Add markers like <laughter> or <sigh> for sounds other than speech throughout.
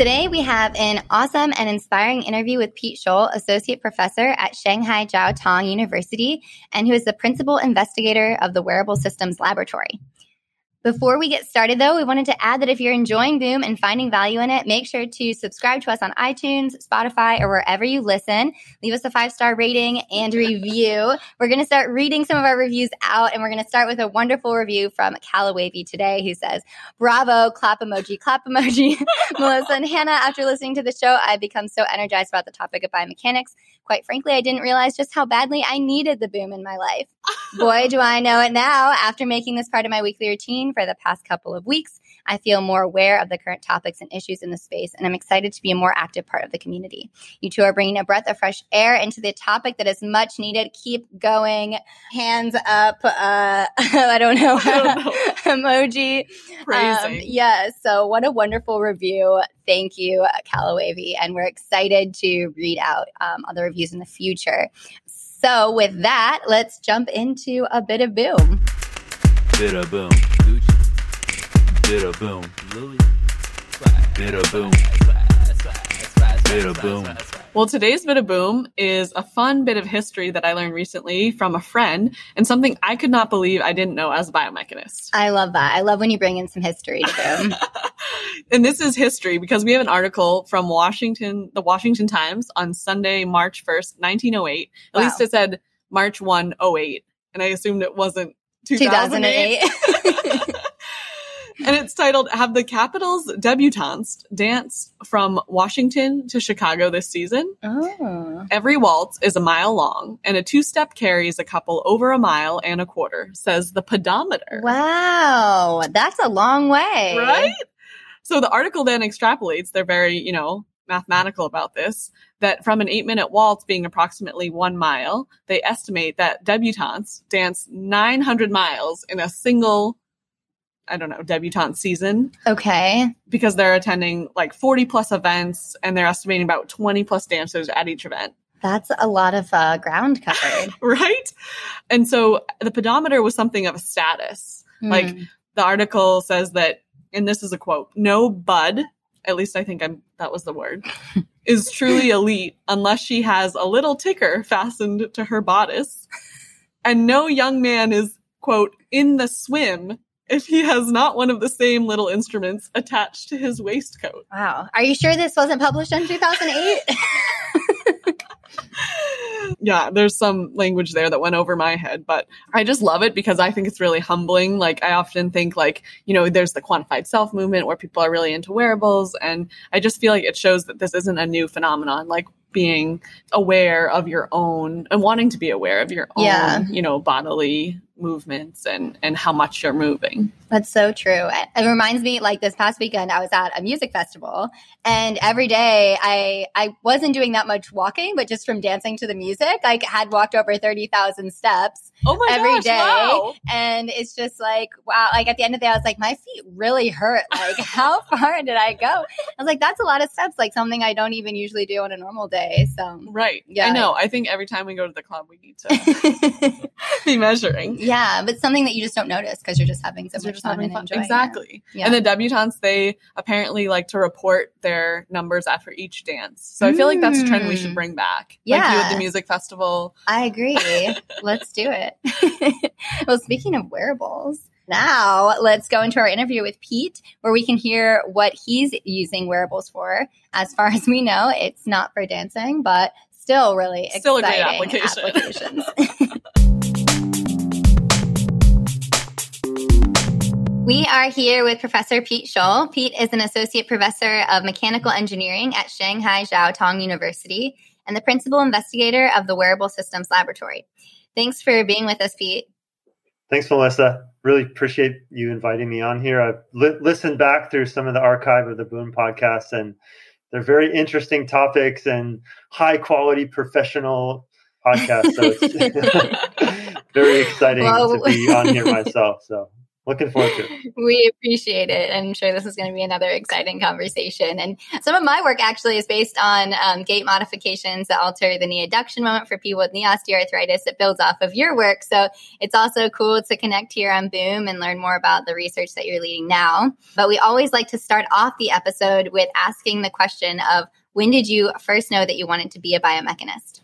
Today we have an awesome and inspiring interview with Pete Shull, Associate Professor at Shanghai Jiao Tong University, and who is the Principal Investigator of the Wearable Systems Laboratory. Before we get started, though, we wanted to add that if you're enjoying Boom and finding value in it, make sure to subscribe to us on iTunes, Spotify, or wherever you listen. Leave us a five star rating and review. <laughs> We're going to start reading some of our reviews out, and we're going to start with a wonderful review from Callawavy today, who says, "Bravo, clap emoji, clap emoji." <laughs> Melissa and Hannah, after listening to the show, I've become so energized about the topic of biomechanics. Quite frankly, I didn't realize just how badly I needed the boom in my life. <laughs> Boy, do I know it now. After making this part of my weekly routine for the past couple of weeks, I feel more aware of the current topics and issues in the space, and I'm excited to be a more active part of the community. You two are bringing a breath of fresh air into the topic that is much needed. Keep going. Hands up. Uh, <laughs> I don't know. <laughs> <laughs> Emoji. Praising. Um, yes. So, what a wonderful review. Thank you, Callawavy. And we're excited to read out um, other reviews in the future. So, with that, let's jump into a bit of boom. Bit a boom. Gucci. Bit boom. Louis. Bit boom. Bit a boom. Well, today's bit of boom is a fun bit of history that I learned recently from a friend and something I could not believe I didn't know as a biomechanist. I love that. I love when you bring in some history to boom. <laughs> and this is history because we have an article from Washington, the Washington Times on Sunday, March 1st, 1908. At Wow. least it said March 1, 08. And I assumed it wasn't 2008. 2008. <laughs> and it's titled Have the Capitals Debutantes Dance from Washington to Chicago this season? oh. Every waltz is a mile long, and a two step carries a couple over a mile and a quarter, says the pedometer. Wow. That's a long way. Right? So the article then extrapolates, they're very, you know, mathematical about this, that from an eight minute waltz being approximately one mile, they estimate that debutantes dance 900 miles in a single, I don't know, debutante season Okay. because they're attending like 40 plus events and they're estimating about 20 plus dancers at each event. That's a lot of uh, ground covered. <laughs> right? And so the pedometer was something of a status. Like Hmm. the article says that, and this is a quote: "No bud, at least I think I'm that was the word, <laughs> is truly elite unless she has a little ticker fastened to her bodice, and no young man is quote in the swim." If he has not one of the same little instruments attached to his waistcoat. Wow. Are you sure this wasn't published in 2008? <laughs> yeah, there's some language there that went over my head, but I just love it because I think it's really humbling. Like I often think like, you know, there's the quantified self movement where people are really into wearables and I just feel like it shows that this isn't a new phenomenon. Like being aware of your own and wanting to be aware of your own, Yeah. you know, bodily movements and and how much you're moving. That's so true. It it reminds me, like this past weekend, I was at a music festival, and every day I I wasn't doing that much walking, but just from dancing to the music, I had walked over thirty thousand steps Oh my every gosh, day, wow. and it's just like wow. Like at the end of the day, I was like, my feet really hurt. <laughs> Like how far did I go? I was like, that's a lot of steps. Like something I don't even usually do on a normal day. So Right. Yeah. I know. I think every time we go to the club we need to <laughs> be measuring. yeah, <laughs> but something that you just don't notice because you're just having so much just fun having and fun. enjoying it. Exactly. Yeah. And the debutantes, they apparently like to report their numbers after each dance. So I feel like that's a trend we should Mm. bring back. Like you Yeah. at the music festival. I agree. <laughs> let's do it. <laughs> well, speaking of wearables, now let's go into our interview with Pete, where we can hear what he's using wearables for. As far as we know, it's not for dancing, but still really Still a great exciting application. applications. <laughs> We are here with Professor Pete Shull. Pete is an associate professor of mechanical engineering at Shanghai Jiao Tong University and the principal investigator of the Wearable Systems Laboratory. Thanks for being with us, Pete. Thanks, Melissa. Really appreciate you inviting me on here. I've li- listened back through some of the archive of the Boom podcast, and they're very interesting topics and high quality professional podcasts. So it's <laughs> <laughs> very exciting Well- to be on here <laughs> myself. So looking forward to it. <laughs> We appreciate it. I'm sure this is going to be another exciting conversation. And some of my work actually is based on um, gait modifications that alter the knee adduction moment for people with knee osteoarthritis. It builds off of your work. So it's also cool to connect here on Boom and learn more about the research that you're leading now. But we always like to start off the episode with asking the question of when did you first know that you wanted to be a biomechanist?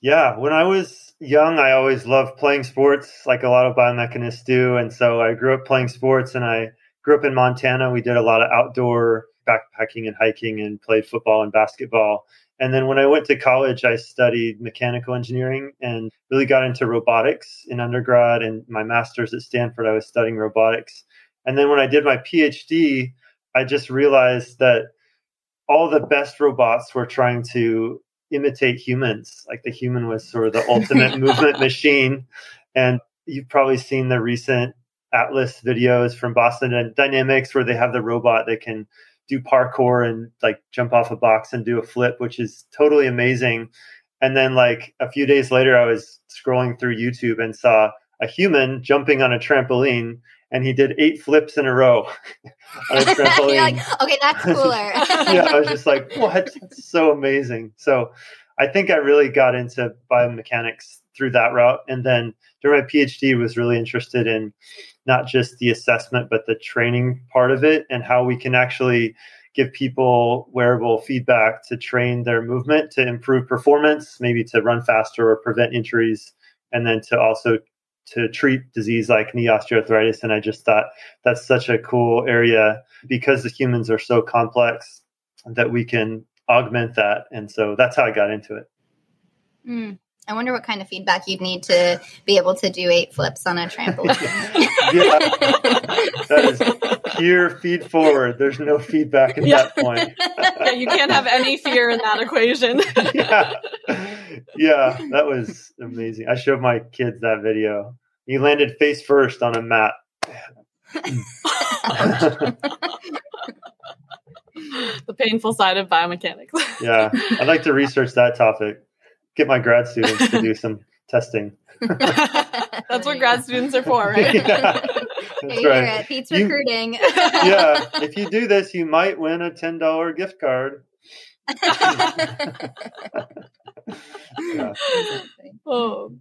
Yeah, when I was young, I always loved playing sports, like a lot of biomechanists do. And so I grew up playing sports, and I grew up in Montana. We did a lot of outdoor backpacking and hiking, and played football and basketball. And then when I went to college, I studied mechanical engineering and really got into robotics in undergrad. And my master's at Stanford, I was studying robotics. And then when I did my PhD, I just realized that all the best robots were trying to imitate humans. Like the human was sort of the ultimate <laughs> movement machine. And you've probably seen the recent Atlas videos from Boston Dynamics where they have the robot that can do parkour and like jump off a box and do a flip, which is totally amazing. And then like a few days later, I was scrolling through YouTube and saw a human jumping on a trampoline and he did eight flips in a row on a trampoline like, okay, that's <laughs> cooler. <laughs> yeah, I was just like, what? That's so amazing. So I think I really got into biomechanics through that route. And then during my PhD was really interested in not just the assessment, but the training part of it and how we can actually give people wearable feedback to train their movement to improve performance, maybe to run faster or prevent injuries, and then to also to treat disease like knee osteoarthritis. And I just thought that's such a cool area because the humans are so complex that we can augment that. And so that's how I got into it. Hmm. I wonder what kind of feedback you'd need to be able to do eight flips on a trampoline. <laughs> Yeah, that is pure feed forward. There's no feedback at Yeah. that point. <laughs> yeah, you can't have any fear in that equation. <laughs> yeah. Yeah, <laughs> that was amazing. I showed my kids that video. He landed face first on a mat. the painful side of biomechanics. yeah, I'd like to research that topic. Get my grad students to do some testing. <laughs> That's what grad students are for, right? Yeah, <laughs> that's right. at Pete's You- recruiting. Yeah, if you do this, you might win a ten dollar gift card. <laughs> Yeah. Oh.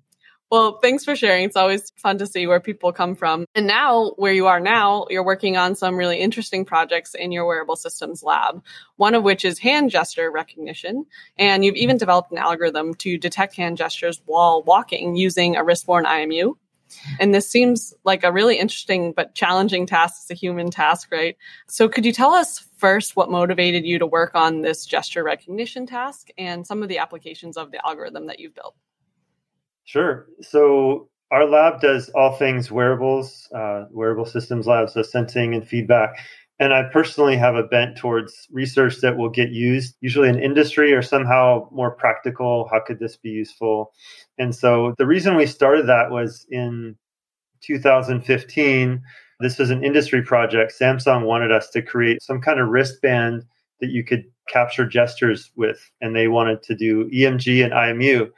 Well, thanks for sharing. It's always fun to see where people come from. And now, where you are now, you're working on some really interesting projects in your wearable systems lab, one of which is hand gesture recognition. And you've even developed an algorithm to detect hand gestures while walking using a wrist-worn IMU. And this seems like a really interesting but challenging task. It's a human task, right? So could you tell us first what motivated you to work on this gesture recognition task and some of the applications of the algorithm that you've built? Sure. So our lab does all things wearables, uh, wearable systems lab, so sensing and feedback. And I personally have a bent towards research that will get used, usually in industry or somehow more practical. How could this be useful? And so the reason we started that was in 2015. This was an industry project. Samsung wanted us to create some kind of wristband that you could capture gestures with, and they wanted to do EMG and IMU.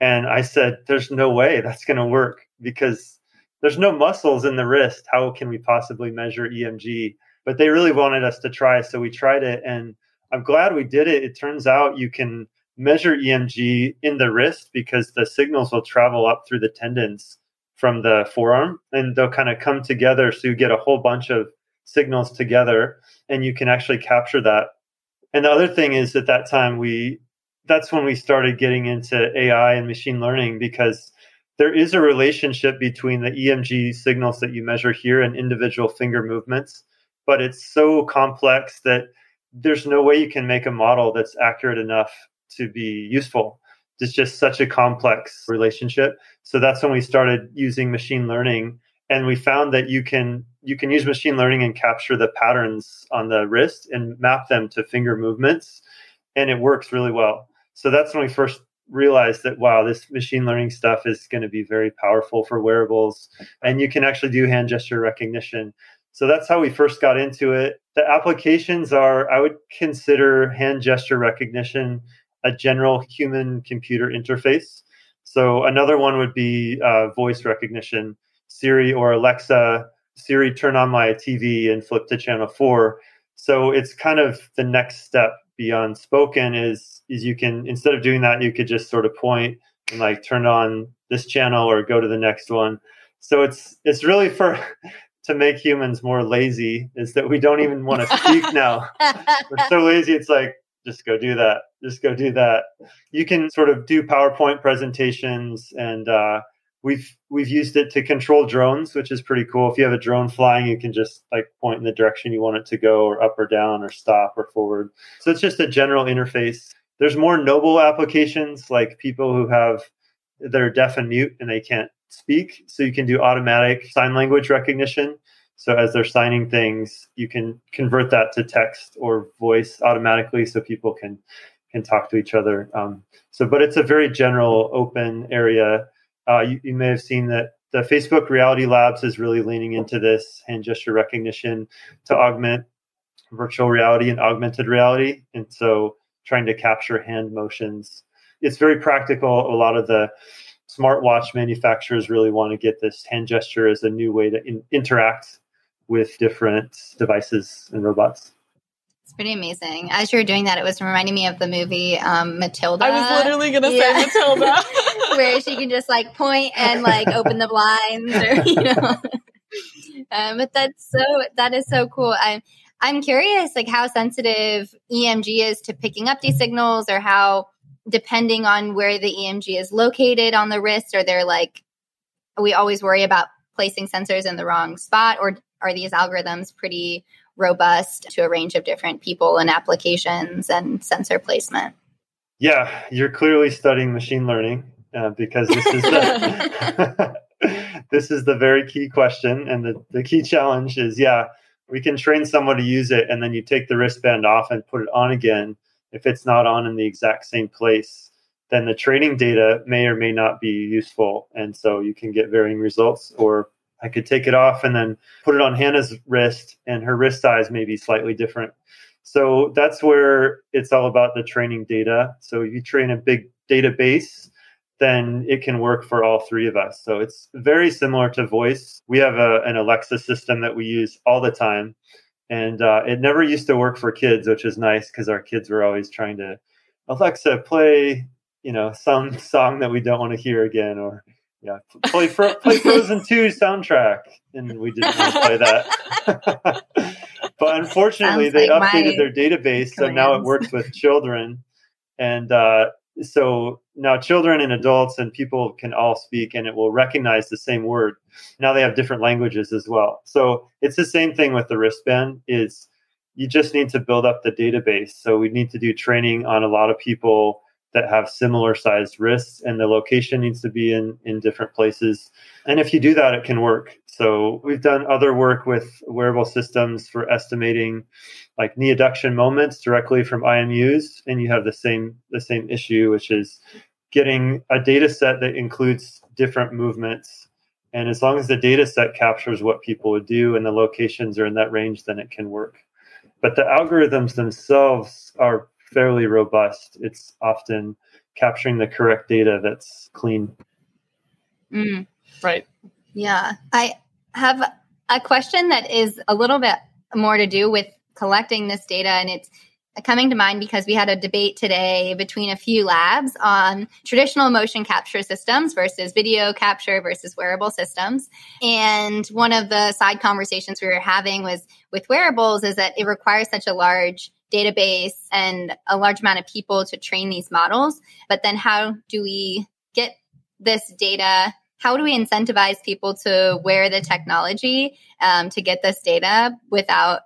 And I said, there's no way that's going to work because there's no muscles in the wrist. How can we possibly measure EMG? But they really wanted us to try. So we tried it. And I'm glad we did it. It turns out you can measure EMG in the wrist because the signals will travel up through the tendons from the forearm and they'll kind of come together. So you get a whole bunch of signals together and you can actually capture that. And the other thing is at that time, we that's when we started getting into AI and machine learning because there is a relationship between the EMG signals that you measure here and individual finger movements, but it's so complex that there's no way you can make a model that's accurate enough to be useful. It's just such a complex relationship. So that's when we started using machine learning and we found that you can you can use machine learning and capture the patterns on the wrist and map them to finger movements and it works really well. So that's when we first realized that wow, this machine learning stuff is going to be very powerful for wearables, and you can actually do hand gesture recognition. So that's how we first got into it. The applications are, I would consider hand gesture recognition a general human computer interface. So another one would be uh, voice recognition. Siri or Alexa, Siri, turn on my TV and flip to channel four. So it's kind of the next step beyond spoken is is you can instead of doing that you could just sort of point and like turn on this channel or go to the next one. So it's it's really for to make humans more lazy is that we don't even want to speak <laughs> now. We're so lazy it's like just go do that. Just go do that. You can sort of do PowerPoint presentations and uh, we've we've used it to control drones, which is pretty cool. If you have a drone flying, you can just like point in the direction you want it to go, or up or down, or stop or forward. So it's just a general interface. There's more noble applications like people who have that are deaf and mute and they can't speak. So you can do automatic sign language recognition. So as they're signing things, you can convert that to text or voice automatically, so people can can talk to each other. Um, so, but it's a very general, open area uh, you, you, may have seen that the Facebook Reality Labs is really leaning into this hand gesture recognition to augment virtual reality and augmented reality. And so trying to capture hand motions. It's very practical. A lot of the smartwatch manufacturers really want to get this hand gesture as a new way to in- interact with different devices and robots. It's pretty amazing. As you were doing that, it was reminding me of the movie um, Matilda. I was literally going to yeah. say Matilda, <laughs> where she can just like point and like open the blinds, or you know. um, <laughs> but that's so that is so cool. I'm I'm curious, like how sensitive EMG is to picking up these signals, or how depending on where the EMG is located on the wrist, or they're like we always worry about placing sensors in the wrong spot, or are these algorithms pretty robust to a range of different people and applications and sensor placement. Yeah, you're clearly studying machine learning uh, because this is the, <laughs> <laughs> this is the very key question, and the, the key challenge is yeah, we can train someone to use it, and then you take the wristband off and put it on again. If it's not on in the exact same place, then the training data may or may not be useful, and so you can get varying results or I could take it off and then put it on Hannah's wrist, and her wrist size may be slightly different. So that's where it's all about the training data. So if you train a big database, then it can work for all three of us. So it's very similar to voice. We have a, an Alexa system that we use all the time. And uh, it never used to work for kids, which is nice because our kids were always trying to, Alexa, play, you know, some song that we don't want to hear again, or yeah, play Fro- play Frozen <laughs> Two soundtrack, and we didn't want to play that. <laughs> but unfortunately, Sounds they like updated their database, so now it works <laughs> with children, and uh, so now children and adults and people can all speak, and it will recognize the same word. Now they have different languages as well, so it's the same thing with the wristband. Is you just need to build up the database. So we need to do training on a lot of people that have similar sized wrists and the location needs to be in in different places. And if you do that it can work. So we've done other work with wearable systems for estimating like knee adduction moments directly from imus and you have the same the same issue which is getting a data set that includes different movements. And as long as the data set captures what people would do and the locations are in that range then it can work. But the algorithms themselves are fairly robust. It's often capturing the correct data that's clean. Mm. Right. Yeah. I have a question that is a little bit more to do with collecting this data and it's coming to mind because we had a debate today between a few labs on traditional motion capture systems versus video capture versus wearable systems. And one of the side conversations we were having was with wearables is that it requires such a large database and a large amount of people to train these models. But then how do we get this data? How do we incentivize people to wear the technology um, to get this data without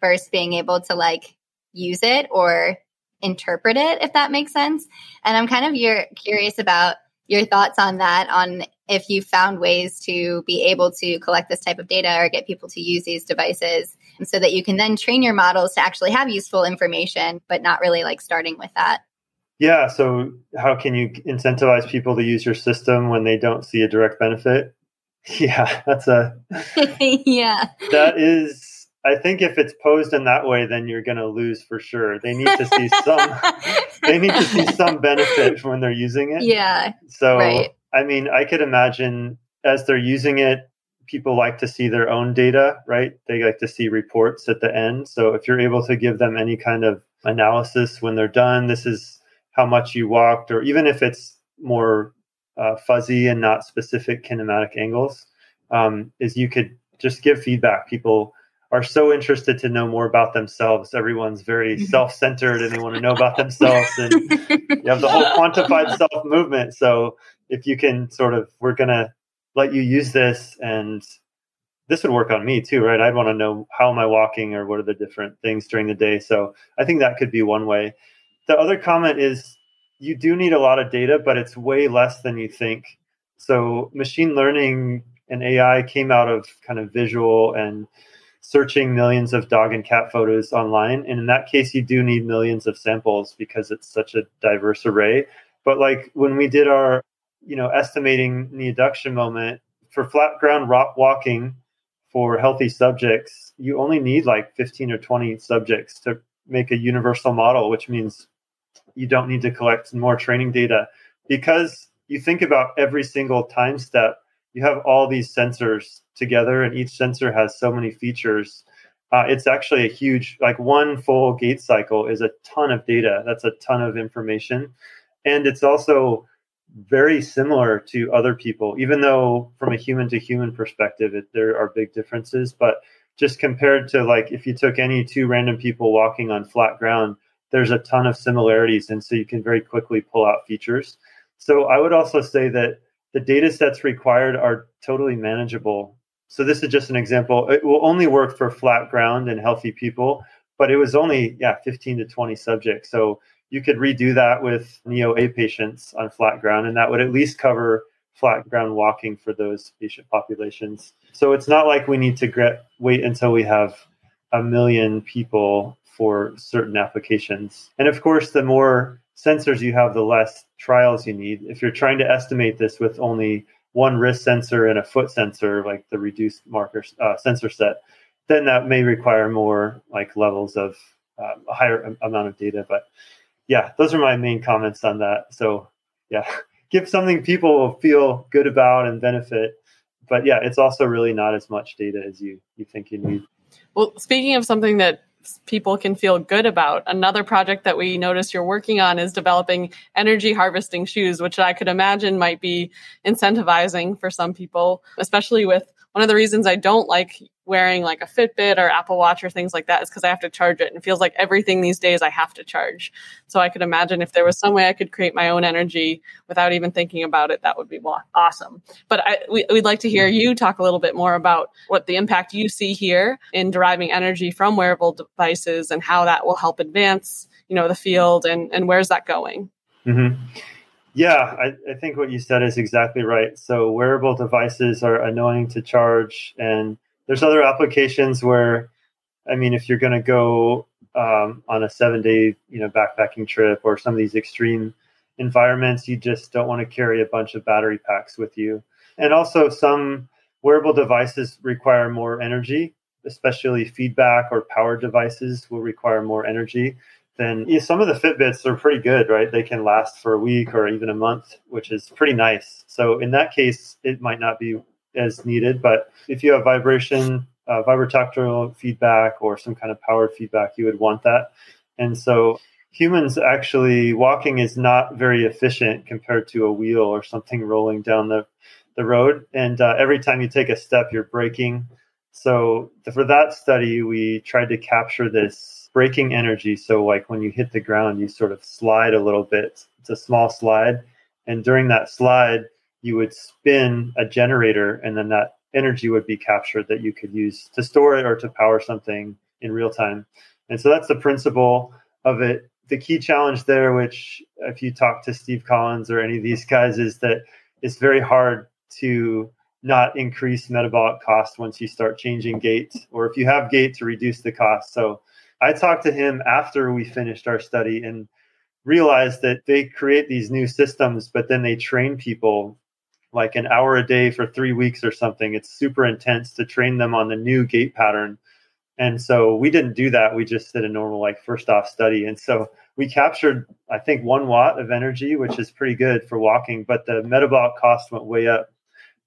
first being able to like use it or interpret it, if that makes sense? And I'm kind of your, curious about your thoughts on that, on if you found ways to be able to collect this type of data or get people to use these devices so that you can then train your models to actually have useful information, but not really like starting with that. Yeah. So, how can you incentivize people to use your system when they don't see a direct benefit? <laughs> Yeah, that's a <laughs> yeah. that is I think if it's posed in that way then you're going to lose for sure. They need to see some <laughs> they need to see some benefit when they're using it. yeah. So Right. I mean, I could imagine as they're using it people like to see their own data, right? They like to see reports at the end. So if you're able to give them any kind of analysis when they're done, this is how much you walked or even if it's more uh, fuzzy and not specific kinematic angles, um, is you could just give feedback. People are so interested to know more about themselves. Everyone's very Mhm. self-centered and they want to know about themselves. And you have the whole <laughs> quantified self movement. So if you can sort of, we're gonna let you use this, and this would work on me too, right? I'd want to know how am I walking or what are the different things during the day. So I think that could be one way. The other comment is you do need a lot of data, but it's way less than you think. So machine learning and AI came out of kind of visual and searching millions of dog and cat photos online. And in that case, you do need millions of samples because it's such a diverse array. But like when we did our, you know, estimating the adduction moment for flat ground rock walking for healthy subjects, you only need like 15 or 20 subjects to make a universal model, which means you don't need to collect more training data. Because you think about every single time step you have all these sensors together and each sensor has so many features. Uh, it's actually a huge like one full gait cycle is a ton of data. That's a ton of information. And it's also very similar to other people even though from a human to human perspective it, there are big differences. But just compared to like if you took any two random people walking on flat ground there's a ton of similarities and so you can very quickly pull out features. So i would also say that the data sets required are totally manageable. So this is just an example. It will only work for flat ground and healthy people but it was only yeah 15 to 20 subjects. So you could redo that with knee OA patients on flat ground and that would at least cover flat ground walking for those patient populations so it's not like we need to get, wait until we have a million people for certain applications. And of course, the more sensors you have, the less trials you need. If you're trying to estimate this with only one wrist sensor and a foot sensor, like the reduced marker uh, sensor set, then that may require more like levels of uh, a higher amount of data. But yeah, those are my main comments on that. So yeah, <laughs> give something people will feel good about and benefit. But yeah, it's also really not as much data as you you think you need. Well, speaking of something that people can feel good about, another project that we noticed you're working on is developing energy harvesting shoes, which I could imagine might be incentivizing for some people, especially with one of the reasons I don't like wearing like a Fitbit or Apple Watch or things like that is because I have to charge it and it feels like everything these days I have to charge. So I could imagine if there was some way I could create my own energy without even thinking about it, that would be awesome. But I, we, we'd like to hear you talk a little bit more about what the impact you see here in deriving energy from wearable devices and how that will help advance, you know, the field and, and where's that going? hmm Yeah, I, I think what you said is exactly right. So wearable devices are annoying to charge, and there's other applications where, I mean, if you're going to go um, on a seven-day, you know, backpacking trip or some of these extreme environments, you just don't want to carry a bunch of battery packs with you. And also, some wearable devices require more energy, especially feedback or power devices will require more energy then yeah, some of the Fitbits are pretty good, right? They can last for a week or even a month, which is pretty nice. So in that case, it might not be as needed. But if you have vibration, uh, vibrotactile feedback, or some kind of powered feedback, you would want that. And so humans actually walking is not very efficient compared to a wheel or something rolling down the the road. And uh, every time you take a step, you're braking. So for that study, we tried to capture this braking energy. So like when you hit the ground, you sort of slide a little bit. It's a small slide, and during that slide, you would spin a generator, and then that energy would be captured that you could use to store it or to power something in real time. And so that's the principle of it. The key challenge there, which if you talk to Steve Collins or any of these guys, is that it's very hard to not increase metabolic cost once you start changing gait, or if you have gait to reduce the cost. So I talked to him after we finished our study and realized that they create these new systems, but then they train people like an hour a day for three weeks or something. It's super intense to train them on the new gait pattern. And so we didn't do that. We just did a normal, like, first off study. And so we captured, I think, one watt of energy, which is pretty good for walking, but the metabolic cost went way up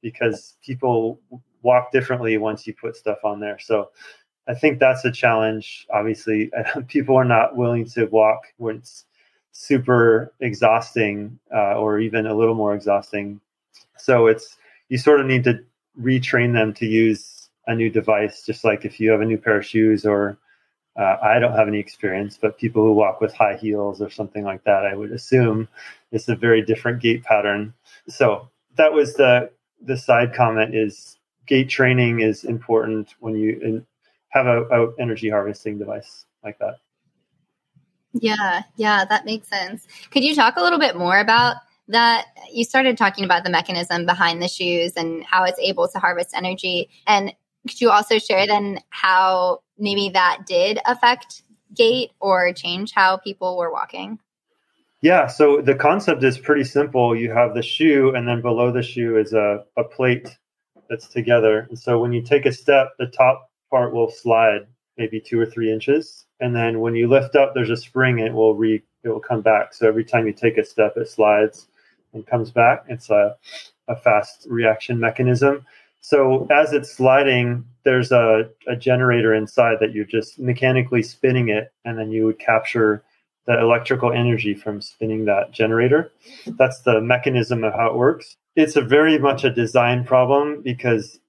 because people walk differently once you put stuff on there. So I think that's a challenge. Obviously, <laughs> people are not willing to walk when it's super exhausting uh, or even a little more exhausting. So it's you sort of need to retrain them to use a new device, just like if you have a new pair of shoes or uh, I don't have any experience, but people who walk with high heels or something like that, I would assume it's a very different gait pattern. So that was the the side comment is gait training is important when you have a, a energy harvesting device like that. Yeah, yeah, that makes sense. Could you talk a little bit more about that? You started talking about the mechanism behind the shoes and how it's able to harvest energy. And could you also share then how maybe that did affect gait or change how people were walking? Yeah, so the concept is pretty simple. You have the shoe, and then below the shoe is a, a plate that's together. And so when you take a step, the top part will slide maybe two or three inches. And then when you lift up, there's a spring, it will re it will come back. So every time you take a step, it slides and comes back. It's a, a fast reaction mechanism. So as it's sliding, there's a, a generator inside that you're just mechanically spinning it, and then you would capture the electrical energy from spinning that generator. That's the mechanism of how it works. It's a very much a design problem because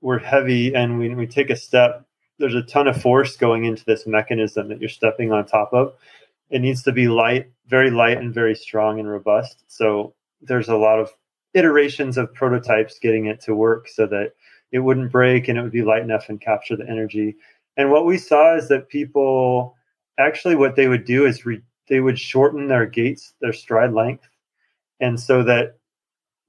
we're heavy and when we take a step, there's a ton of force going into this mechanism that you're stepping on top of. It needs to be light, very light and very strong and robust. So there's a lot of iterations of prototypes getting it to work so that it wouldn't break and it would be light enough and capture the energy. And what we saw is that people actually what they would do is re- they would shorten their gaits, their stride length, and so that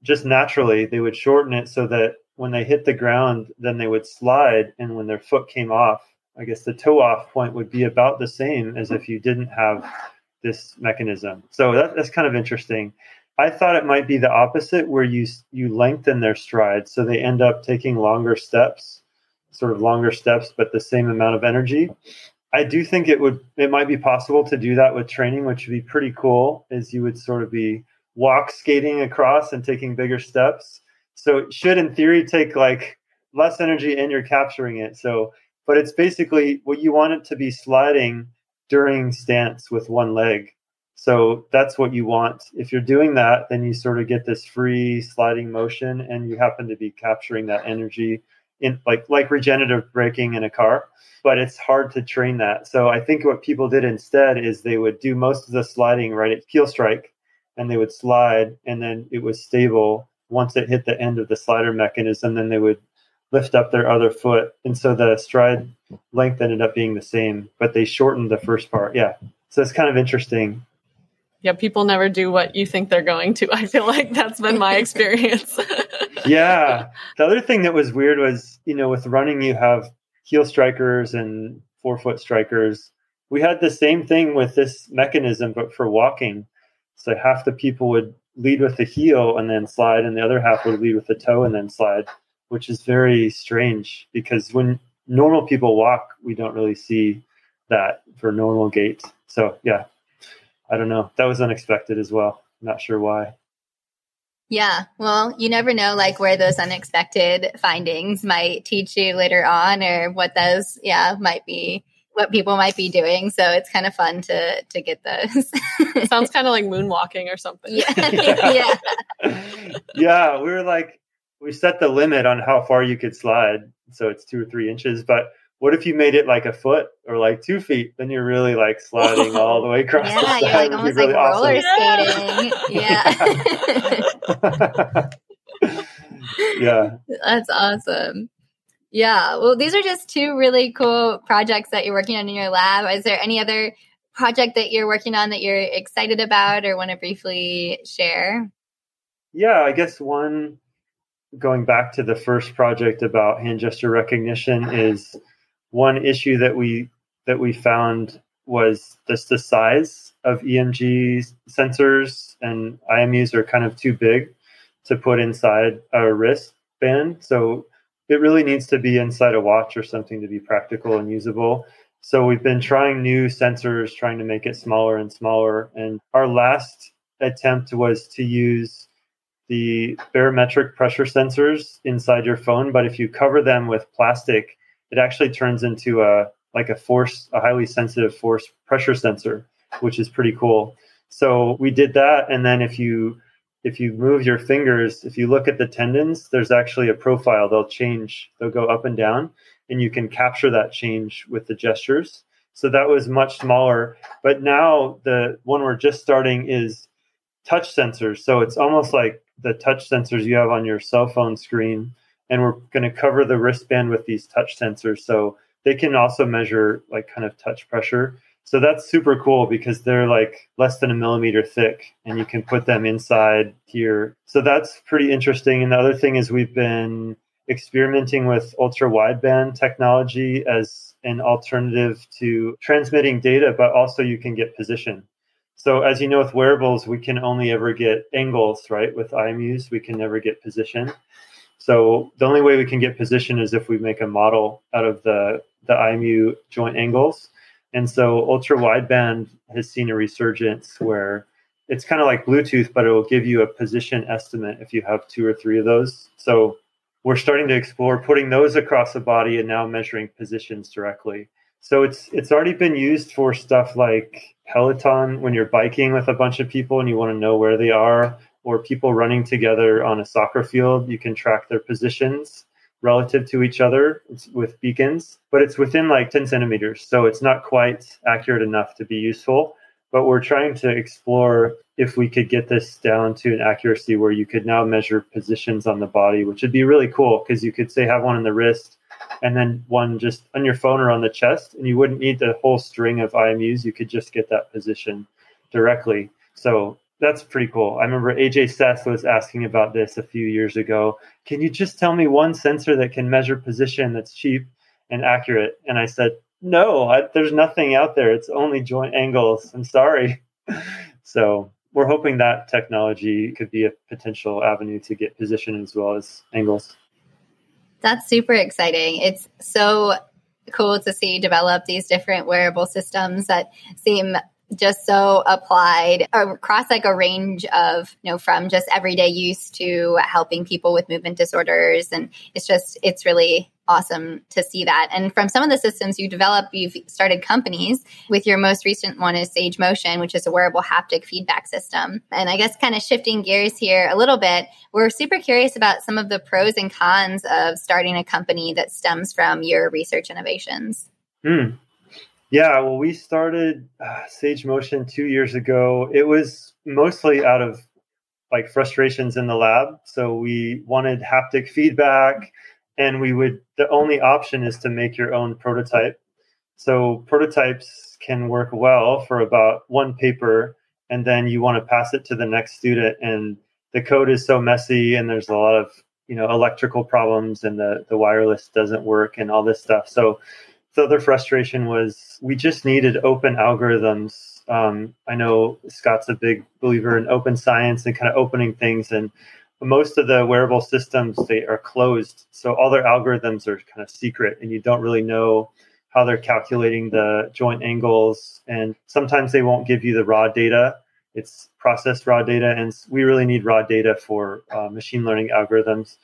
just naturally they would shorten it so that when they hit the ground, then they would slide, and when their foot came off, I guess the toe off point would be about the same as if you didn't have this mechanism. So that, that's kind of interesting. I thought it might be the opposite, where you you lengthen their stride, so they end up taking longer steps, sort of longer steps, but the same amount of energy. I do think it would it might be possible to do that with training, which would be pretty cool. Is you would sort of be walk skating across and taking bigger steps. So it should, in theory, take like less energy and you're capturing it. So, but it's basically what you want it to be sliding during stance with one leg. So that's what you want. If you're doing that, then you sort of get this free sliding motion and you happen to be capturing that energy in like like regenerative braking in a car but it's hard to train that. So i think what people did instead is they would do most of the sliding right at heel strike and they would slide and then it was stable once it hit the end of the slider mechanism then they would lift up their other foot. And so the stride length ended up being the same but they shortened the first part. Yeah. So it's kind of interesting yeah, people never do what you think they're going to. <laughs> I feel like that's been my experience. <laughs> yeah. The other thing that was weird was, you know, with running, you have heel strikers and forefoot strikers. We had the same thing with this mechanism, but for walking. So half the people would lead with the heel and then slide, and the other half would lead with the toe and then slide, which is very strange because when normal people walk, we don't really see that for normal gait. So, yeah, I don't know. That was unexpected as well. Not sure why. Yeah, well, you never know like where those unexpected findings might teach you later on or what those yeah, might be what people might be doing. So it's kind of fun to to get those. <laughs> Sounds kind of like moonwalking or something. Yeah. <laughs> yeah. yeah, we were like we set the limit on how far you could slide, so it's 2 or 3 inches, but what if you made it like a foot or like two feet? Then you're really like sliding all the way across. Yeah, the you're like almost really like roller awesome. skating. Yeah. <laughs> yeah. That's awesome. Yeah. Well, these are just two really cool projects that you're working on in your lab. Is there any other project that you're working on that you're excited about or want to briefly share? Yeah, I guess one going back to the first project about hand gesture recognition is one issue that we that we found was just the size of EMG sensors and IMUs are kind of too big. to put inside a wristband. So it really needs to be inside a watch or something to be practical and usable. So we've been trying new sensors, trying to make it smaller and smaller. And our last attempt was to use the barometric pressure sensors inside your phone, but if you cover them with plastic, it actually turns into a like a force, a highly sensitive force pressure sensor, which is pretty cool. So we did that, and then if you if you move your fingers, if you look at the tendons, there's actually a profile. They'll change, they'll go up and down, and you can capture that change with the gestures. So that was much smaller. But now the one we're just starting is touch sensors. So it's almost like the touch sensors you have on your cell phone screen. And we're going to cover the wristband with these touch sensors. So they can also measure like kind of touch pressure. So that's super cool because they're like less than a millimeter thick and you can put them inside here. So that's pretty interesting. And the other thing is we've been experimenting with ultra wideband technology as an alternative to transmitting data, but also you can get position. So as you know, with wearables, we can only ever get angles, right? With IMUs, we can never get position. So the only way we can get position is if we make a model out of the, the IMU joint angles. And so ultra wideband has seen a resurgence where it's kind of like Bluetooth, but it will give you a position estimate if you have two or three of those. So we're starting to explore putting those across the body and now measuring positions directly. So it's it's already been used for stuff like Peloton when you're biking with a bunch of people and you want to know where they are, or people running together on a soccer field. You can track their positions relative to each other with beacons, but it's within like 10 centimeters. So it's not quite accurate enough to be useful. But we're trying to explore if we could get this down to an accuracy where you could now measure positions on the body, which would be really cool because you could say have one in the wrist and then one just on your phone or on the chest, and you wouldn't need the whole string of IMUs. You could just get that position directly. So that's pretty cool. I remember Ajay Seth was asking about this a few years ago. Can you just tell me one sensor that can measure position that's cheap and accurate? And I said, no, I, there's nothing out there. It's only joint angles. I'm sorry. <laughs> so we're hoping that technology could be a potential avenue to get position as well as angles. That's super exciting. It's so cool to see develop these different wearable systems that seem just so applied across like a range of you know from just everyday use to helping people with movement disorders. And it's just it's really awesome to see that. And from some of the systems you develop you've started companies. With your most recent one is SageMotion which is a wearable haptic feedback system. And i guess kind of shifting gears here a little bit we're super curious about some of the pros and cons of starting a company that stems from your research innovations. Hmm. Yeah, well, we started uh, SageMotion two years ago. It was mostly out of like frustrations in the lab. So we wanted haptic feedback, and we would, the only option is to make your own prototype. So prototypes can work well for about one paper, and then you want to pass it to the next student. And the code is so messy, and there's a lot of you know electrical problems, and the the wireless doesn't work, and all this stuff. So the other frustration was we just needed open algorithms. Um, I know Scott's a big believer in open science and kind of opening things, and most of the wearable systems they are closed, so all their algorithms are kind of secret, and you don't really know how they're calculating the joint angles, and sometimes they won't give you the raw data. It's processed raw data, and we really need raw data for uh, machine learning algorithms.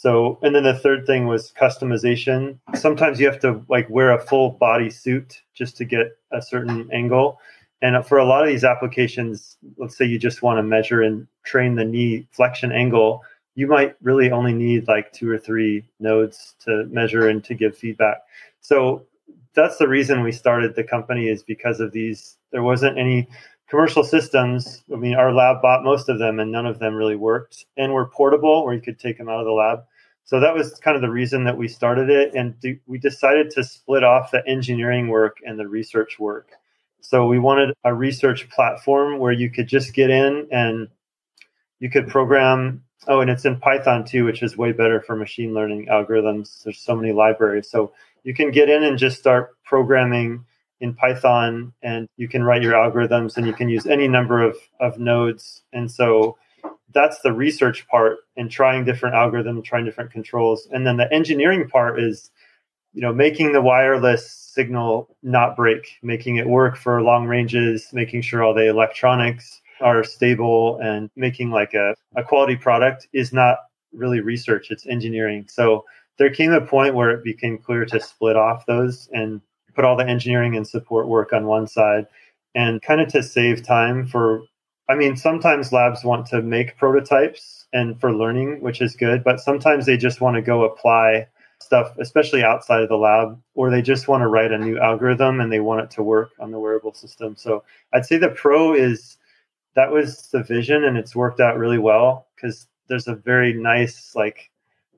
So, and then the third thing was customization. Sometimes you have to like wear a full body suit just to get a certain angle. And for a lot of these applications, let's say you just want to measure and train the knee flexion angle, you might really only need like two or three nodes to measure and to give feedback. So that's the reason we started the company is because of these. There wasn't any commercial systems. I mean, our lab bought most of them, and none of them really worked and were portable, where you could take them out of the lab. So that was kind of the reason that we started it, and we decided to split off the engineering work and the research work. So we wanted a research platform where you could just get in and you could program. Oh, and it's in Python too, which is way better for machine learning algorithms. There's so many libraries, so you can get in and just start programming in Python and you can write your algorithms and you can use any number of, of nodes. And so that's the research part and trying different algorithms, trying different controls. And then the engineering part is, you know, making the wireless signal not break, making it work for long ranges, making sure all the electronics are stable and making like a, a quality product is not really research, it's engineering. So there came a point where it became clear to split off those and put all the engineering and support work on one side and kind of to save time for I mean, sometimes labs want to make prototypes and for learning, which is good, but sometimes they just want to go apply stuff, especially outside of the lab, or they just want to write a new algorithm and they want it to work on the wearable system. So I'd say the pro is that was the vision and it's worked out really well because there's a very nice, like,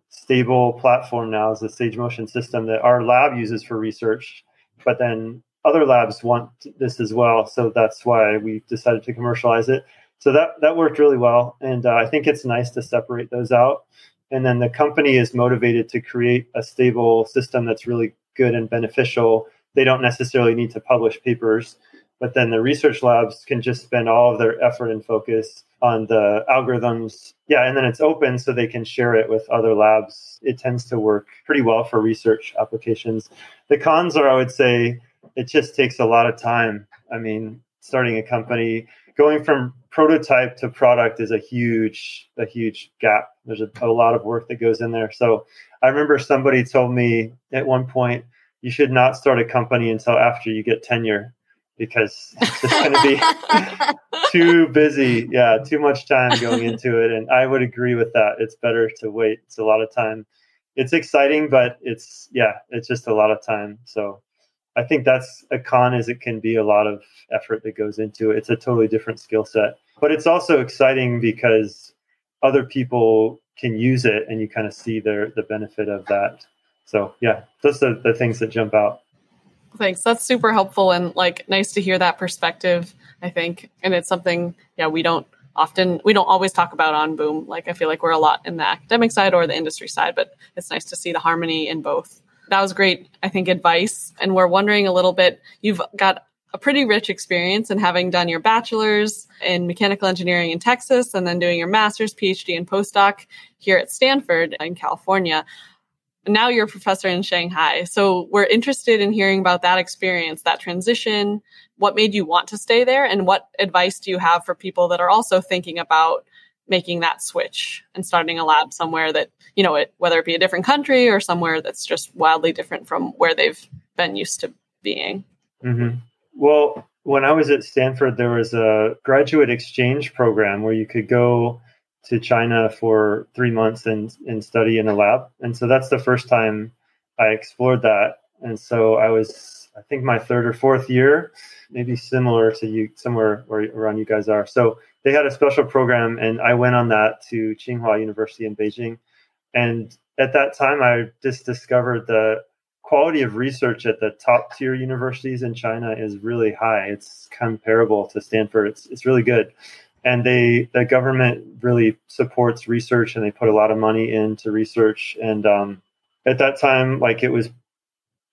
stable platform now is the SageMotion system that our lab uses for research, but then other labs want this as well. So that's why we decided to commercialize it. So that that worked really well, and uh, I think it's nice to separate those out. And then the company is motivated to create a stable system that's really good and beneficial. They don't necessarily need to publish papers, but then the research labs can just spend all of their effort and focus on the algorithms. Yeah, and then it's open so they can share it with other labs. It tends to work pretty well for research applications. The cons are, I would say, it just takes a lot of time. I mean, starting a company, going from prototype to product is a huge, a huge gap. There's a, a lot of work that goes in there. So I remember somebody told me at one point, you should not start a company until after you get tenure because it's going to be <laughs> too busy. Yeah, too much time going into it. And I would agree with that. It's better to wait. It's a lot of time. It's exciting, but it's, yeah, it's just a lot of time. So I think that's a con as it can be a lot of effort that goes into it. It's a totally different skill set. But it's also exciting because other people can use it and you kind of see their the benefit of that. So yeah, those are the things that jump out. Thanks. That's super helpful and like nice to hear that perspective, I think. And it's something, yeah, we don't often we don't always talk about on boom. Like I feel like we're a lot in the academic side or the industry side, but it's nice to see the harmony in both that was great, I think, advice. And we're wondering a little bit, you've got a pretty rich experience in having done your bachelor's in mechanical engineering in Texas and then doing your master's, PhD, and postdoc here at Stanford in California. Now you're a professor in Shanghai. So we're interested in hearing about that experience, that transition. What made you want to stay there? And what advice do you have for people that are also thinking about making that switch and starting a lab somewhere that you know it whether it be a different country or somewhere that's just wildly different from where they've been used to being. Mm-hmm. well when i was at stanford there was a graduate exchange program where you could go to china for three months and, and study in a lab. And so that's the first time i explored that. And so i was i think my third or fourth year maybe similar to you somewhere where around you guys are. So they had a special program, and I went on that to Tsinghua University in Beijing. And at that time, I just discovered the quality of research at the top tier universities in China is really high. It's comparable to Stanford. It's it's really good, and they the government really supports research, and they put a lot of money into research. And um, at that time, like it was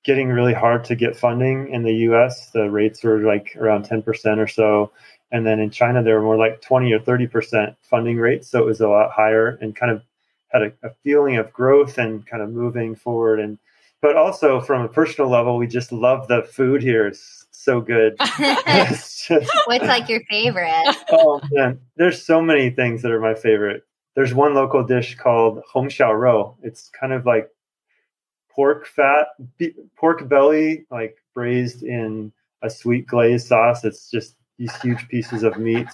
getting really hard to get funding in the U.S. The rates were like around ten percent or so, and then in China, there were more like 20 or 30% funding rates. So it was a lot higher and kind of had a, a, feeling of growth and kind of moving forward. And, but also from a personal level, we just love the food here. It's so good. <laughs> it's just, <laughs> What's like your favorite? Oh man, there's so many things that are my favorite. There's one local dish called Hong Shao Rou. It's kind of like pork fat, pork belly, like braised in a sweet glaze sauce. It's just these huge pieces of meat.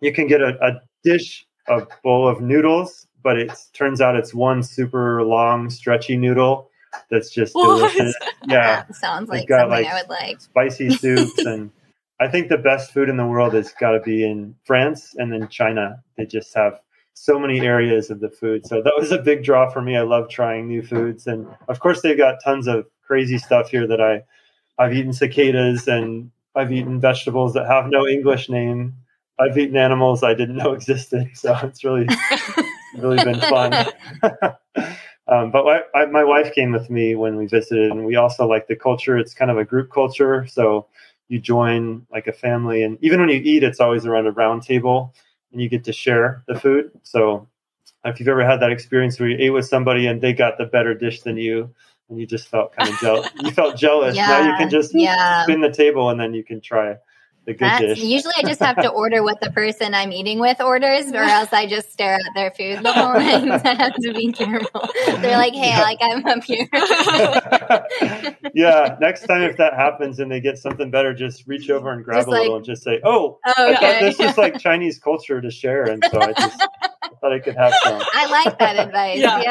You can get a, a dish, a bowl of noodles, but it turns out it's one super long, stretchy noodle that's just what? delicious. Yeah, <laughs> that sounds like got, something like, I would like. Spicy <laughs> soups, and I think the best food in the world has got to be in France and then China. They just have so many areas of the food. So that was a big draw for me. I love trying new foods, and of course they've got tons of crazy stuff here that I I've eaten cicadas and I've eaten vegetables that have no English name. I've eaten animals I didn't know <laughs> existed. So it's really, <laughs> really been fun. <laughs> um, but I, I, my wife came with me when we visited, and we also like the culture. It's kind of a group culture. So you join like a family, and even when you eat, it's always around a round table. and you get to share the food. So if you've ever had that experience where you ate with somebody and they got the better dish than you, and you just felt kind of jealous, you felt jealous. Now you can just Yeah. spin the table and then you can try the good That's, dish. usually I just have to <laughs> order what the person I'm eating with orders, or else I just stare at their food the whole night. <laughs> I have to be careful. They're like, "Hey, like I'm up here." <laughs> yeah, next time if that happens and they get something better, just reach over and grab Just a little and just say, "Oh, Oh, I thought this was like Chinese culture to share," and so I just I thought I could have some. I like that advice. Yeah.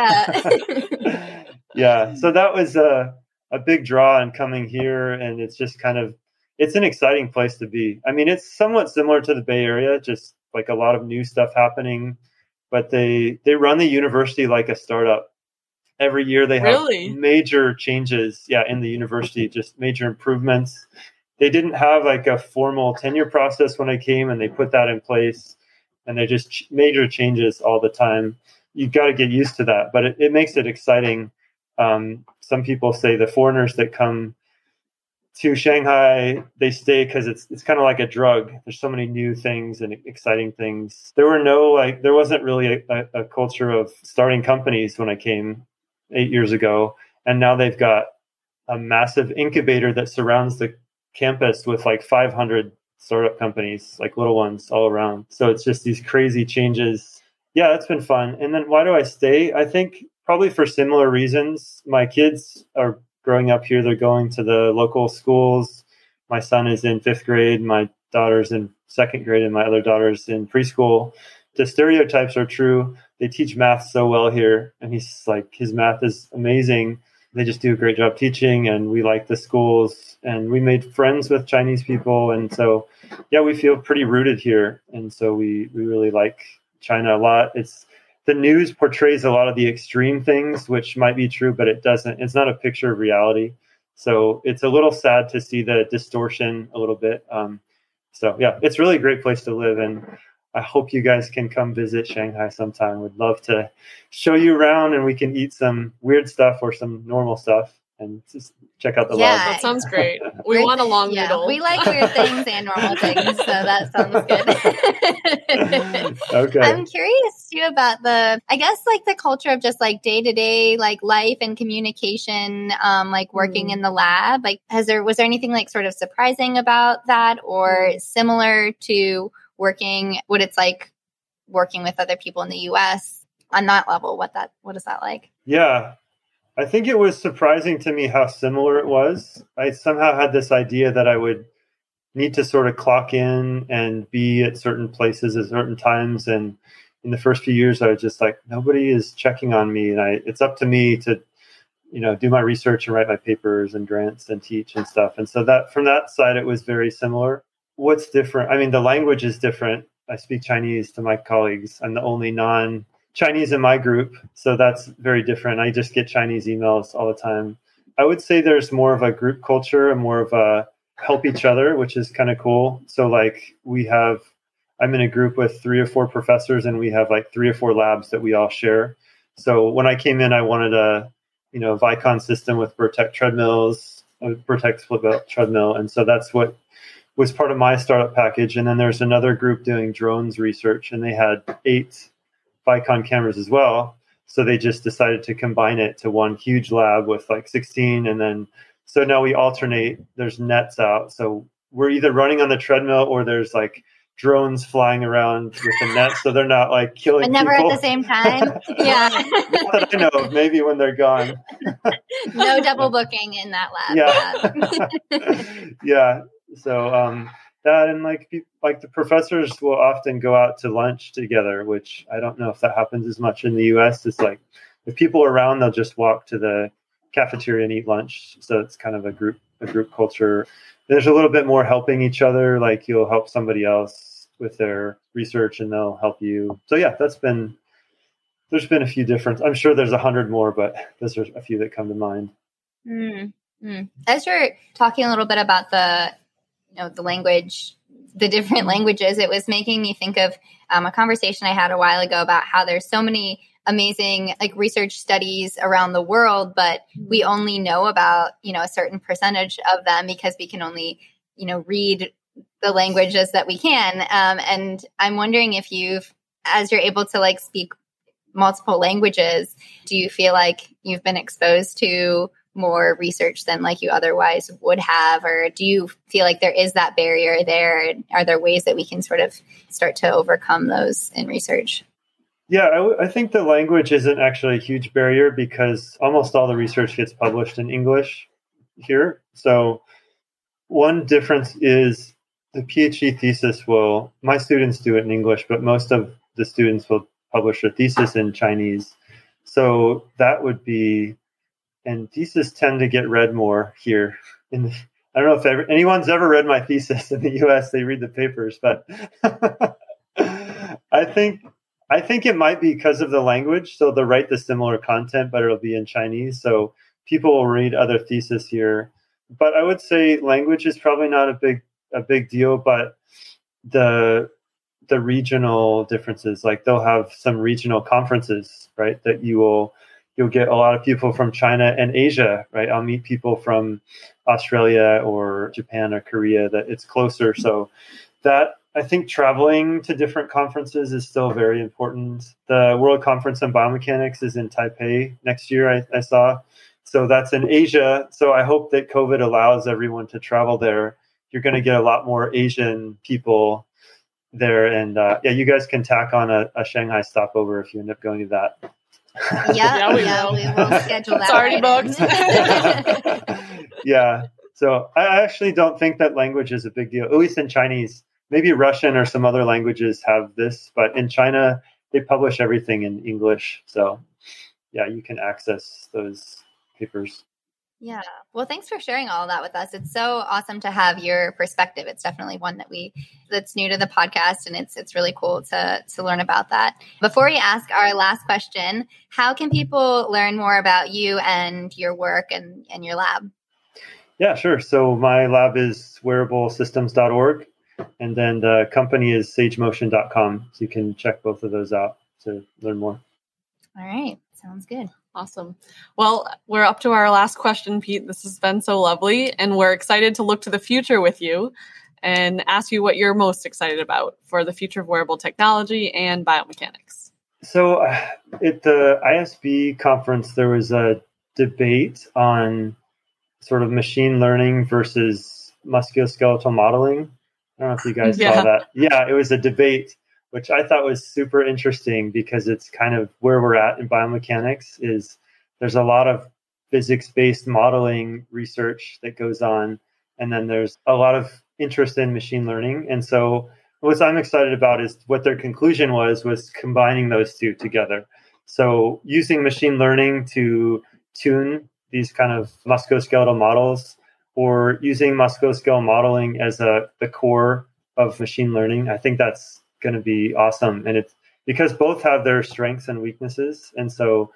Yeah. Yeah, so that was a a big draw in coming here, and it's just kind of it's an exciting place to be. I mean, it's somewhat similar to the Bay Area, just like a lot of new stuff happening, but they they run the university like a startup. Every year they have Really? major changes, yeah, in the university, just major improvements. They didn't have like a formal tenure process when I came, and they put that in place, and they're just ch- major changes all the time. You've got to get used to that, but it, it makes it exciting. Um, some people say the foreigners that come to Shanghai, they stay because it's it's kind of like a drug. There's so many new things and exciting things. There were no like there wasn't really a, a, culture of starting companies when I came eight years ago, and now they've got a massive incubator that surrounds the campus with like 500 startup companies, like little ones all around. So it's just these crazy changes. Yeah, that's been fun. And then why do I stay? I think probably for similar reasons. My kids are growing up here. They're going to the local schools. My son is in fifth grade. My daughter's in second grade, and my other daughter's in preschool. The stereotypes are true. They teach math so well here, and he's like his math is amazing. They just do a great job teaching, and we like the schools. And we made friends with Chinese people, and so yeah, we feel pretty rooted here, and so we we really like China a lot. It's the news portrays a lot of the extreme things, which might be true, but it doesn't. It's not a picture of reality. So it's a little sad to see the distortion a little bit. Um, so yeah, it's really a great place to live, and I hope you guys can come visit Shanghai sometime. Would love to show you around, and we can eat some weird stuff or some normal stuff, and just check out the Yeah. lab. That sounds great. <laughs> We Weird want a long yeah, noodle. We like weird <laughs> things and normal things, so that sounds good. <laughs> okay. I'm curious too about the, I guess, like the culture of just like day to day, like life and communication, um, like working Mm. in the lab. Like, has there was there anything like sort of surprising about that, or similar to working what it's like working with other people in the U.S. on that level? What that what is that like? Yeah. I think it was surprising to me how similar it was. I somehow had this idea that I would need to sort of clock in and be at certain places at certain times. And in the first few years, I was just like, nobody is checking on me. And I, it's up to me to, you know, do my research and write my papers and grants and teach and stuff. And so that from that side, it was very similar. What's different? I mean, the language is different. I speak Chinese to my colleagues. I'm the only non Chinese in my group, so that's very different. I just get Chinese emails all the time. I would say there's more of a group culture and more of a help each other, which is kind of cool. So like we have I'm in a group with three or four professors and we have like three or four labs that we all share. So when I came in I wanted a you know Vicon system with Bertec treadmills, a Bertec split belt treadmill and so that's what was part of my startup package and then there's another group doing drones research and they had eight Vicon cameras as well. So they just decided to combine it to one huge lab with like 16. And then, so now we alternate, there's nets out. So we're either running on the treadmill or there's like drones flying around with the net. So they're not like killing But never people. at the same <laughs> time. yeah, that I know of, maybe when they're gone. no double booking in that lab. Yeah. yeah. <laughs> So, um, that and like like the professors will often go out to lunch together, which I don't know if that happens as much in the U.S. It's like if people are around, they'll just walk to the cafeteria and eat lunch. So it's kind of a group a group culture. There's a little bit more helping each other. Like you'll help somebody else with their research, and they'll help you. So yeah, that's been there's been a few different. I'm sure there's a hundred more, but those are a few that come to mind. Mm, mm. As you're talking a little bit about the, you know, the language, the different <laughs> languages, it was making me think of um, a conversation I had a while ago about how there's so many amazing like research studies around the world, but we only know about you know a certain percentage of them because we can only you know read the languages that we can. Um, and I'm wondering if you've, as you're able to like speak multiple languages, do you feel like you've been exposed to more research than like you otherwise would have or do you feel like there is that barrier there are there ways that we can sort of start to overcome those in research Yeah, I, w- I think the language isn't actually a huge barrier because almost all the research gets published in English here. So, one difference is the PhD thesis will, my students do it in English, but most of the students will publish their thesis in Chinese. So, that would be, and theses tend to get read more here. In the, I don't know if ever, anyone's ever read my thesis in the US, they read the papers, but <laughs> I think I think it might be because of the language. So they'll write the similar content, but it'll be in Chinese. So people will read other theses here. But I would say language is probably not a big a big deal, but the the regional differences, like they'll have some regional conferences, right? That you will you'll get a lot of people from China and Asia, right? I'll meet people from Australia or Japan or Korea that it's closer. So that I think traveling to different conferences is still very important. The World Conference on Biomechanics is in Taipei next year, I, I saw. So that's in Asia. So I hope that COVID allows everyone to travel there. You're going to get a lot more Asian people there. And uh, yeah, you guys can tack on a, a Shanghai stopover if you end up going to that. <laughs> yeah Yeah, we yeah will. we will schedule <laughs> that It's already right booked. yeah. So I actually don't think that language is a big deal, at least in Chinese. Maybe Russian or some other languages have this, but in China, they publish everything in English. So yeah, you can access those papers. Yeah. Well, thanks for sharing all that with us. It's so awesome to have your perspective. It's definitely one that we that's new to the podcast and it's it's really cool to to learn about that. Before we ask our last question, how can people learn more about you and your work and and your lab? Yeah, sure. So my lab is wearablesystems.org, and then the company is sagemotion.com. So you can check both of those out to learn more. All right. Sounds good. Awesome. Well, we're up to our last question, Pete. This has been so lovely, and we're excited to look to the future with you and ask you what you're most excited about for the future of wearable technology and biomechanics. So uh, at the ISB conference, there was a debate on sort of machine learning versus musculoskeletal modeling. I don't know if you guys Yeah. saw that. Yeah, it was a debate, which I thought was super interesting because it's kind of where we're at in biomechanics. Is there's a lot of physics-based modeling research that goes on, and then there's a lot of interest in machine learning. And so, what I'm excited about is what their conclusion was was combining those two together. So, using machine learning to tune these kind of musculoskeletal models or using musculoskeletal modeling as a the core of machine learning i think that's going to be awesome and it's because both have their strengths and weaknesses and so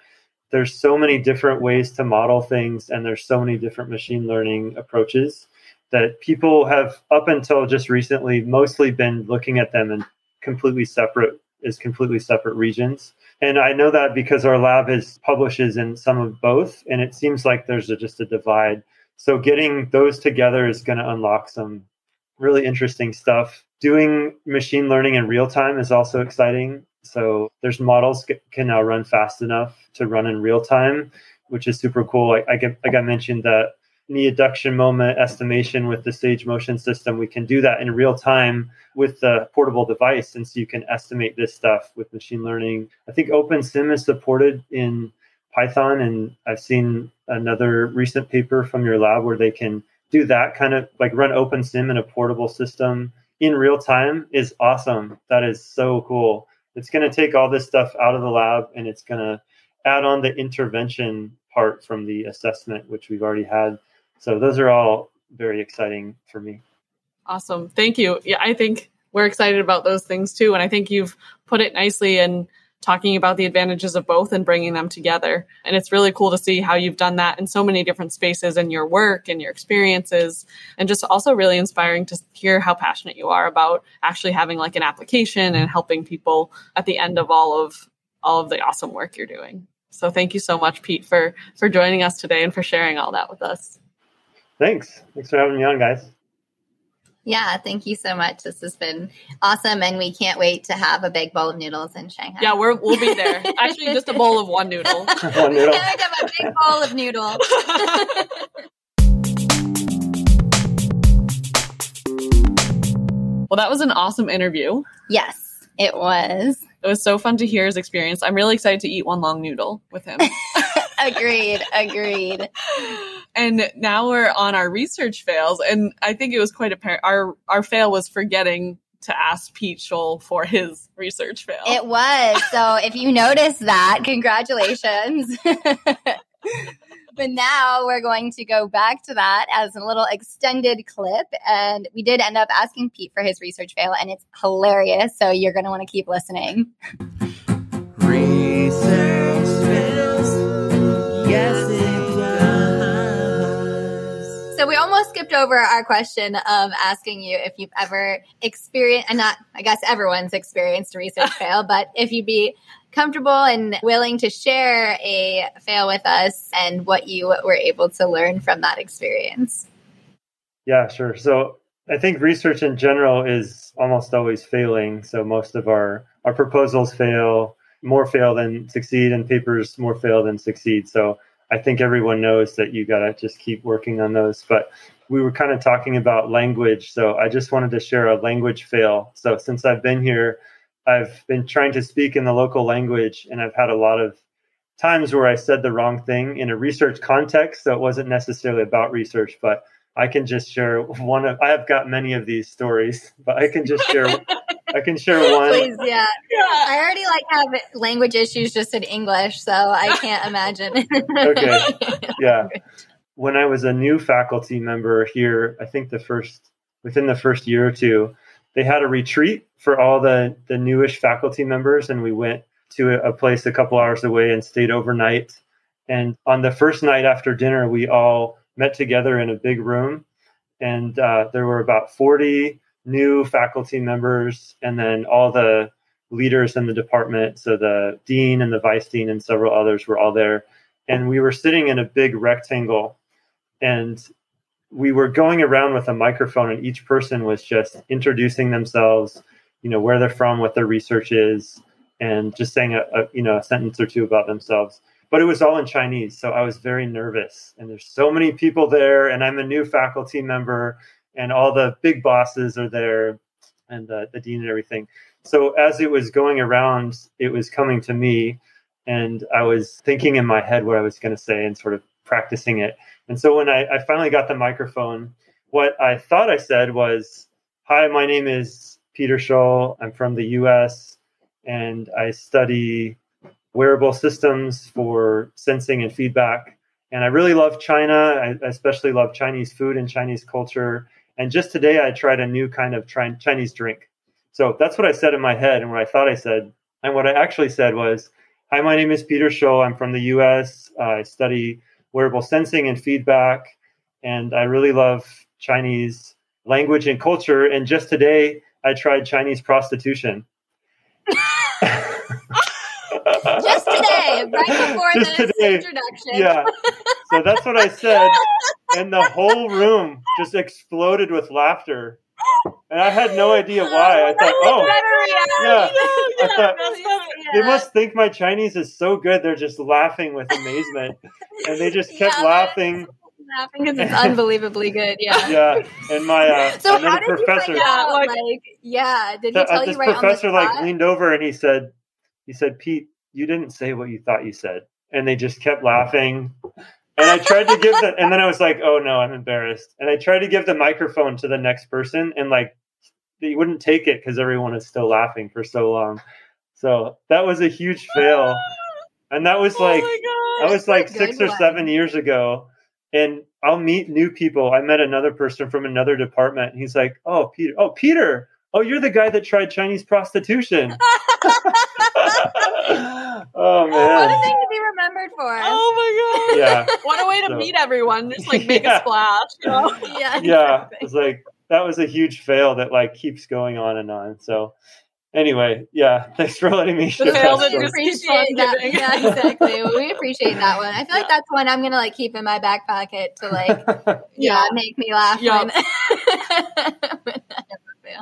there's so many different ways to model things and there's so many different machine learning approaches that people have up until just recently mostly been looking at them in completely separate as completely separate regions and I know that because our lab is publishes in some of both, and it seems like there's a, just a divide. So getting those together is going to unlock some really interesting stuff. Doing machine learning in real time is also exciting. So there's models c- can now run fast enough to run in real time, which is super cool. Like I, get, like I mentioned that knee adduction moment estimation with the SageMotion system, we can do that in real time with the portable device. And so you can estimate this stuff with machine learning. I think OpenSim is supported in Python, and I've seen another recent paper from your lab where they can do that kind of like run OpenSim in a portable system in real time is awesome. That is so cool. It's going to take all this stuff out of the lab and it's going to add on the intervention part from the assessment, which we've already had. So those are all very exciting for me. Awesome. Thank you. Yeah, I think we're excited about those things too. And I think you've put it nicely in talking about the advantages of both and bringing them together. And it's really cool to see how you've done that in so many different spaces in your work and your experiences. And just also really inspiring to hear how passionate you are about actually having like an application and helping people at the end of all of all of the awesome work you're doing. So thank you so much, Pete, for for joining us today and for sharing all that with us. Thanks. Thanks for having me on, guys. Yeah, thank you so much. This has been awesome, and we can't wait to have a big bowl of noodles in Shanghai. Yeah, we're, we'll be there. <laughs> Actually, just a bowl of one noodle. <laughs> One noodle. Can't have a big bowl of noodles. <laughs> well, that was an awesome interview. yes, it was. It was so fun to hear his experience. I'm really excited to eat one long noodle with him. Agreed. Agreed. and now we're on our research fails, and I think it was quite apparent. Our our fail was forgetting to ask Pete Shull for his research fail. It was. So if you noticed that, congratulations. <laughs> but now we're going to go back to that as a little extended clip. And we did end up asking Pete for his research fail, and it's hilarious. So you're going to want to keep listening. Research fails. Yes, it does. So we almost skipped over our question of asking you if you've ever experienced, and not, I guess everyone's experienced a research <laughs> fail, but if you'd be comfortable and willing to share a fail with us and what you were able to learn from that experience. Yeah, sure. So I think research in general is almost always failing. So most of our our proposals fail, more fail than succeed, and papers more fail than succeed. So I think everyone knows that you got to just keep working on those. But we were kind of talking about language, so I just wanted to share a language fail. So since I've been here, I've been trying to speak in the local language, and I've had a lot of times where I said the wrong thing in a research context. So it wasn't necessarily about research, but I can just share one of. I have got many of these stories, but I can just share. <laughs> I can share <laughs> one. Please, yeah. I already like have language issues just in English, so I can't <laughs> imagine. Okay. <laughs> Yeah. When I was a new faculty member here, I think the first within the first year or two, they had a retreat for all the the newish faculty members, and we went to a, a place a couple hours away and stayed overnight. And on the first night after dinner, we all met together in a big room, and uh, there were about forty new faculty members, and then all the leaders in the department. So the dean and the vice dean and several others were all there, and we were sitting in a big rectangle, and we were going around with a microphone, and each person was just introducing themselves, you know, where they're from, what their research is, and just saying a, a you know a sentence or two about themselves. But it was all in Chinese, so I was very nervous. And there's so many people there, and I'm a new faculty member, and all the big bosses are there, and the, the dean and everything. So as it was going around, it was coming to me, and I was thinking in my head what I was going to say and sort of practicing it. And so when I, I finally got the microphone, what I thought I said was, Hi, my name is Peter Shull. I'm from the US and I study wearable systems for sensing and feedback. And I really love China. I especially love Chinese food and Chinese culture. And just today, I tried a new kind of Chinese drink. So that's what I said in my head and what I thought I said. And what I actually said was, Hi, my name is Peter Shull. I'm from the US. I study wearable sensing and feedback. And I really love Chinese language and culture. And just today, I tried Chinese prostitution. <laughs> just today, right before <laughs> Just this today. introduction. yeah. So that's what I said. <laughs> And the whole room just exploded with laughter. And I had no idea why. I thought, oh, yeah. I thought, they must think my Chinese is so good. They're just laughing with amazement. And they just kept Yeah, laughing. laughing because it's unbelievably good. Yeah. <laughs> Yeah. And my uh, So and how did professor, you find out? Like- Like, yeah, did he tell uh, you right professor on the like leaned over and he said, he said, Pete, you didn't say what you thought you said. And they just kept laughing. And I tried to give the, and then I was like, oh no, I'm embarrassed. And I tried to give the microphone to the next person and like, they wouldn't take it because everyone is still laughing for so long. So that was a huge fail. And that was like, oh that was like six or one. seven years ago. And I'll meet new people. I met another person from another department. And he's like, oh, Peter. Oh, Peter. Oh, you're the guy that tried Chinese prostitution. <laughs> <laughs> Oh, oh, What a thing to be remembered for. Oh my god! Yeah. What a way to So- meet everyone! Just like make <laughs> Yeah. a splash. You know? <laughs> yeah. Yeah. It's like, that was a huge fail that like keeps going on and on. So, Anyway, yeah, thanks for letting me share tale that that story. appreciate that. Yeah, exactly. Well, we appreciate that one. I feel like that's one I'm gonna like keep in my back pocket to like, yeah, Yeah. make me laugh. Yeah. When, when I ever fail.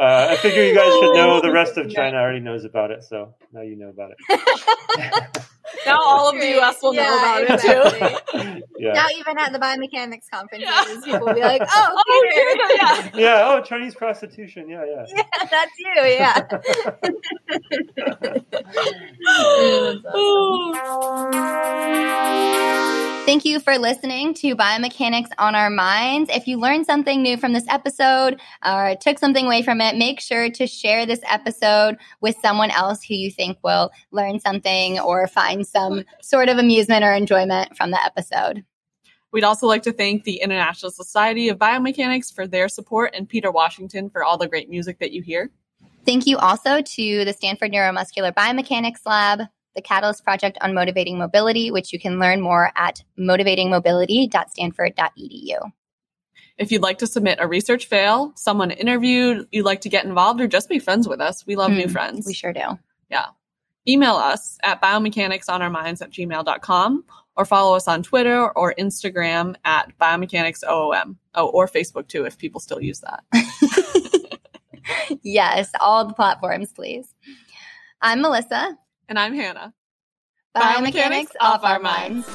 Uh, I figure you guys should know the rest of <laughs> China already knows about it, so now you know about it. <laughs> Now all of the US will know Yeah, about it too. <laughs> Yeah. Now even at the biomechanics conferences, Yeah. people will be like, "Oh, <laughs> Oh, Peter. yeah. <laughs> yeah. Oh, Chinese prostitution. Yeah, yeah. yeah, that's you." Yeah. That's awesome. Thank you for listening to Biomechanics on Our Minds. If you learned something new from this episode or took something away from it, make sure to share this episode with someone else who you think will learn something or find some sort of amusement or enjoyment from the episode. We'd also like to thank the International Society of Biomechanics for their support and Peter Washington for all the great music that you hear. Thank you also to the Stanford Neuromuscular Biomechanics Lab, the Catalyst Project on Motivating Mobility, which you can learn more at motivatingmobility.stanford.edu. If you'd like to submit a research fail, someone interviewed, you'd like to get involved, or just be friends with us, we love new Hmm, friends. We sure do. Email us at biomechanicsonOurMinds at gmail.com or follow us on Twitter or Instagram at biomechanicsOOM. Oh, or Facebook too, if people still use that. <laughs> Yes, all the platforms, please. I'm Melissa. And I'm Hannah. Biomechanics off our minds.